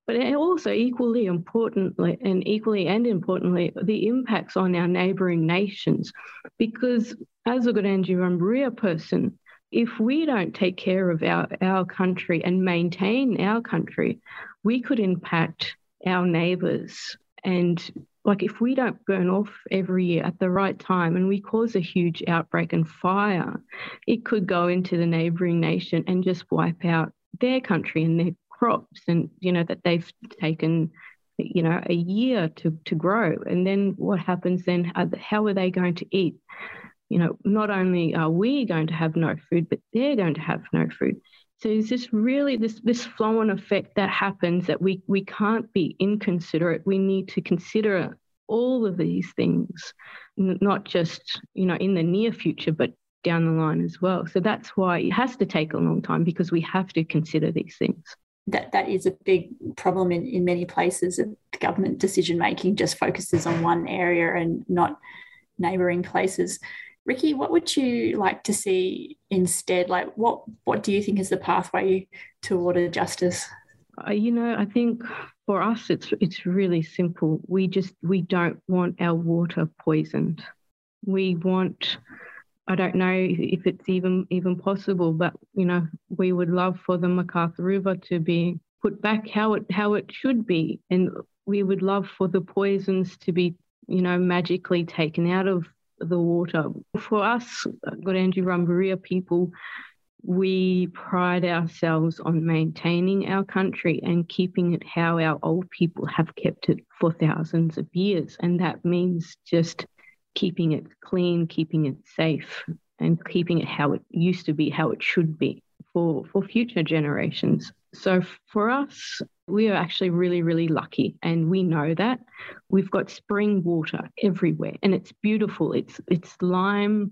Speaker 7: but also equally importantly, and equally and importantly, the impacts on our neighbouring nations. Because as a Wurundjeri person, if we don't take care of our, our country and maintain our country, we could impact our neighbours and like if we don't burn off every year at the right time and we cause a huge outbreak and fire, it could go into the neighboring nation and just wipe out their country and their crops and you know that they've taken you know a year to to grow. And then what happens then? How are they going to eat? You know not only are we going to have no food but they're going to have no food so it's just really this this flow on effect that happens that we we can't be inconsiderate. We need to consider all of these things, not just you know in the near future, but down the line as well. So that's why it has to take a long time because we have to consider these things.
Speaker 4: That that is a big problem in, in many places. Government decision making just focuses on one area and not neighbouring places. Rikki, what would you like to see instead? Like, what what do you think is the pathway toward justice?
Speaker 7: Uh, you know, I think for us, it's it's really simple. We just we don't want our water poisoned. We want. I don't know if it's even even possible, but you know, we would love for the McArthur River to be put back how it how it should be, and we would love for the poisons to be you know magically taken out of the water. For us, Gurindji Wurundjeri people, we pride ourselves on maintaining our country and keeping it how our old people have kept it for thousands of years. And that means just keeping it clean, keeping it safe, and keeping it how it used to be, how it should be for, for future generations. So for us, we are actually really, really lucky, and we know that we've got spring water everywhere, and it's beautiful. It's it's lime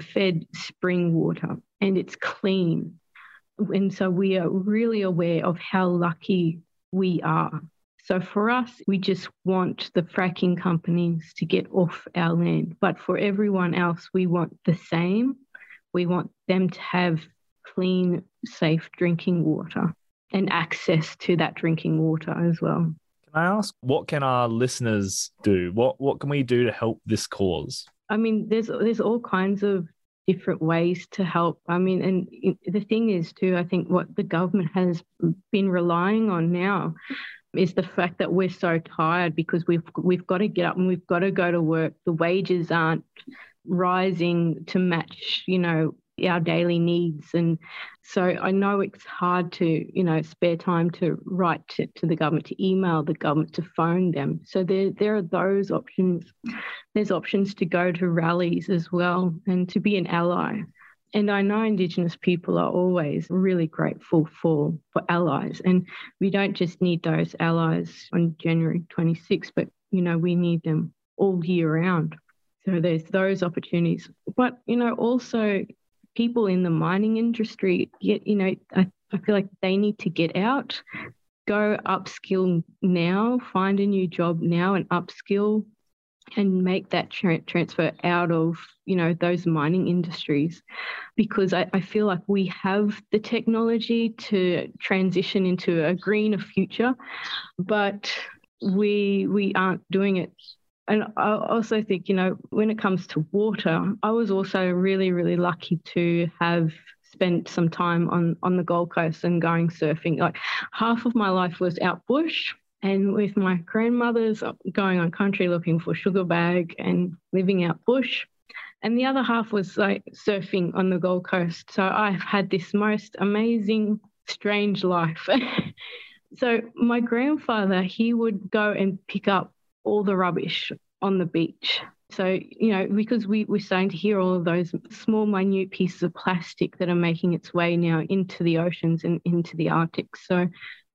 Speaker 7: fed spring water, and it's clean, and so we are really aware of how lucky we are. So for us, we just want the fracking companies to get off our land, but for everyone else, we want the same. We want them to have clean, safe drinking water and access to that drinking water as well.
Speaker 2: Can I ask what can our listeners do? What what can we do to help this cause?
Speaker 7: I mean, there's there's all kinds of different ways to help. I mean, and the thing is too, I think what the government has been relying on now is the fact that we're so tired because we've we've got to get up and we've got to go to work. The wages aren't rising to match, you know, our daily needs. And so I know it's hard to, you know, spare time to write to, to the government, to email the government, to phone them. So there, there are those options. There's options to go to rallies as well and to be an ally. And I know Indigenous people are always really grateful for, for allies. And we don't just need those allies on January 26th, but, you know, we need them all year round. So there's those opportunities. But, you know, also people in the mining industry, get, you know, I, I feel like they need to get out, go upskill now, find a new job now and upskill and make that tra- transfer out of you know those mining industries. Because I, I, feel like we have the technology to transition into a greener future but we we aren't doing it and I also think, you know, when it comes to water, I was also really, really lucky to have spent some time on on the Gold Coast and going surfing. Like half of my life was out bush and with my grandmothers going on country looking for sugar bag and living out bush. And the other half was like surfing on the Gold Coast. So I've had this most amazing, strange life. so my grandfather, he would go and pick up all the rubbish on the beach So, you know, because we, we're starting to hear all of those small, minute pieces of plastic that are making its way now into the oceans and into the Arctic. So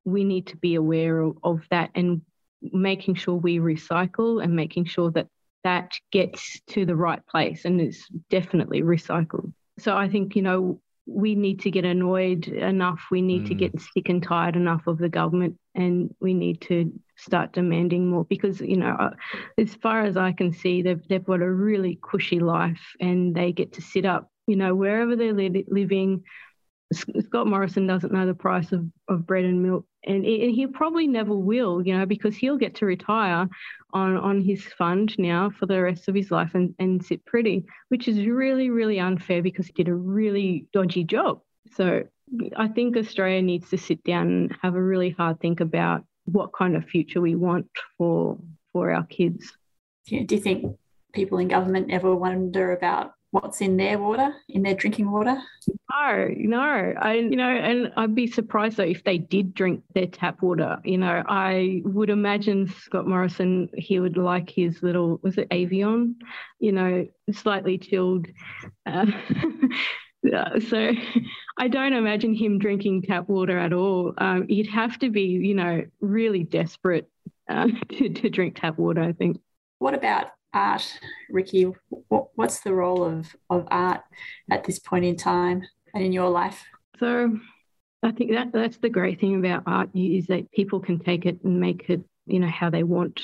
Speaker 7: we need to be aware of, of that and making sure we recycle and making sure that that gets to the right place and is definitely recycled. So I think, you know, we need to get annoyed enough. We need mm. to get sick and tired enough of the government, and we need to start demanding more because, you know, uh, as far as I can see, they've, they've got a really cushy life and they get to sit up, you know, wherever they're li- living. Scott Morrison doesn't know the price of, of bread and milk and he probably never will, you know, because he'll get to retire on on his fund now for the rest of his life and, and sit pretty, which is really, really unfair because he did a really dodgy job. So I think Australia needs to sit down and have a really hard think about what kind of future we want for for our kids.
Speaker 4: Do you think people in government ever wonder about what's in their water, in their drinking water?
Speaker 7: No, no. I, you know, and I'd be surprised though if they did drink their tap water. You know, I would imagine Scott Morrison, he would like his little, was it Evian? You know, slightly chilled. Uh, so I don't imagine him drinking tap water at all. Um, he'd have to be, you know, really desperate uh, to, to drink tap water, I think.
Speaker 4: What about art, Rikki? What, what's the role of, of art at this point in time and in your life?
Speaker 7: So I think that that's the great thing about art is that people can take it and make it, you know, how they want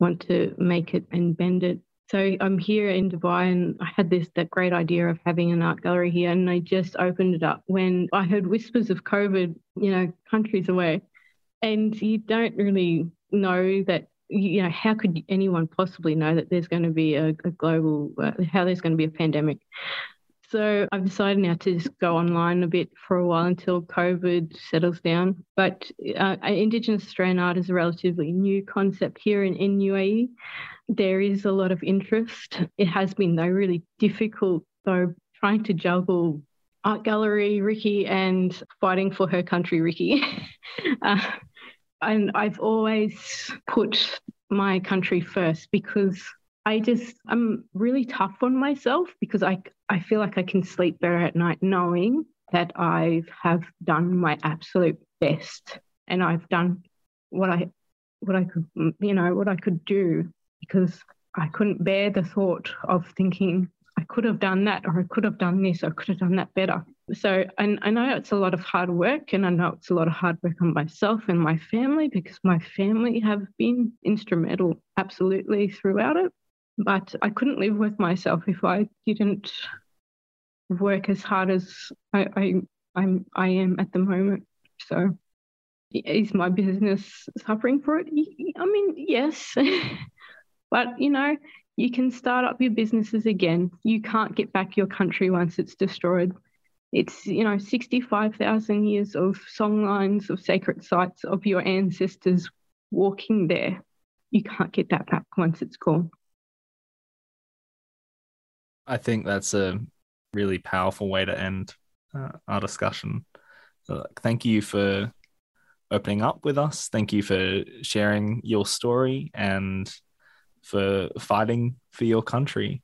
Speaker 7: want to make it and bend it. So I'm here in Dubai and I had this that great idea of having an art gallery here and I just opened it up when I heard whispers of COVID, you know, countries away. And you don't really know that you know, how could anyone possibly know that there's going to be a, a global, uh, how there's going to be a pandemic? So I've decided now to just go online a bit for a while until COVID settles down. But uh, Indigenous Australian art is a relatively new concept here in, in UAE. There is a lot of interest. It has been, though, really difficult, though, trying to juggle art gallery Rikki and fighting for her country Rikki. uh, and I've always put my country first because I just I'm really tough on myself because I I feel like I can sleep better at night knowing that I have done my absolute best and I've done what I what I could you know what I could do because I couldn't bear the thought of thinking I could have done that or I could have done this or I could have done that better. So and I know it's a lot of hard work and I know it's a lot of hard work on myself and my family because my family have been instrumental absolutely throughout it. But I couldn't live with myself if I didn't work as hard as I, I I'm I am at the moment. So is my business suffering for it? I mean, yes. but you know, you can start up your businesses again. You can't get back your country once it's destroyed. It's, you know, 65,000 years of songlines of sacred sites of your ancestors walking there. You can't get that back once it's gone.
Speaker 2: I think that's a really powerful way to end uh, our discussion. Uh, thank you for opening up with us. Thank you for sharing your story and for fighting for your country.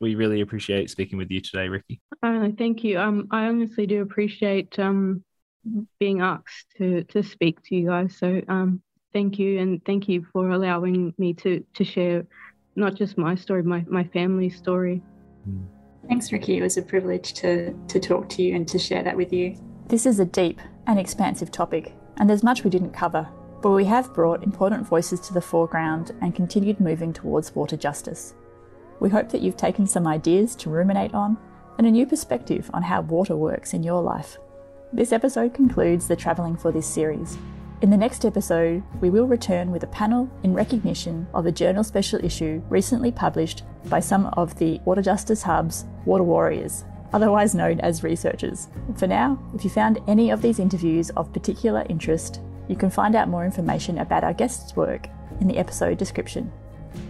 Speaker 2: We really appreciate speaking with you today, Rikki.
Speaker 7: Uh, thank you. Um, I honestly do appreciate um, being asked to to speak to you guys. So um, thank you, and thank you for allowing me to to share not just my story, my my family's story.
Speaker 4: Thanks, Rikki. It was a privilege to to talk to you and to share that with you. This is a deep and expansive topic, and there's much we didn't cover but we have brought important voices to the foreground and continued moving towards water justice. We hope that you've taken some ideas to ruminate on and a new perspective on how water works in your life. This episode concludes the travelling for this series. In the next episode, we will return with a panel in recognition of a journal special issue recently published by some of the Water Justice Hub's water warriors, otherwise known as researchers. For now, if you found any of these interviews of particular interest, you can find out more information about our guests' work in the episode description.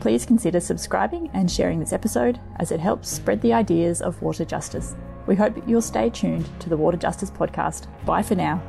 Speaker 4: Please consider subscribing and sharing this episode as it helps spread the ideas of water justice. We hope you'll stay tuned to the Water Justice Podcast. Bye for now.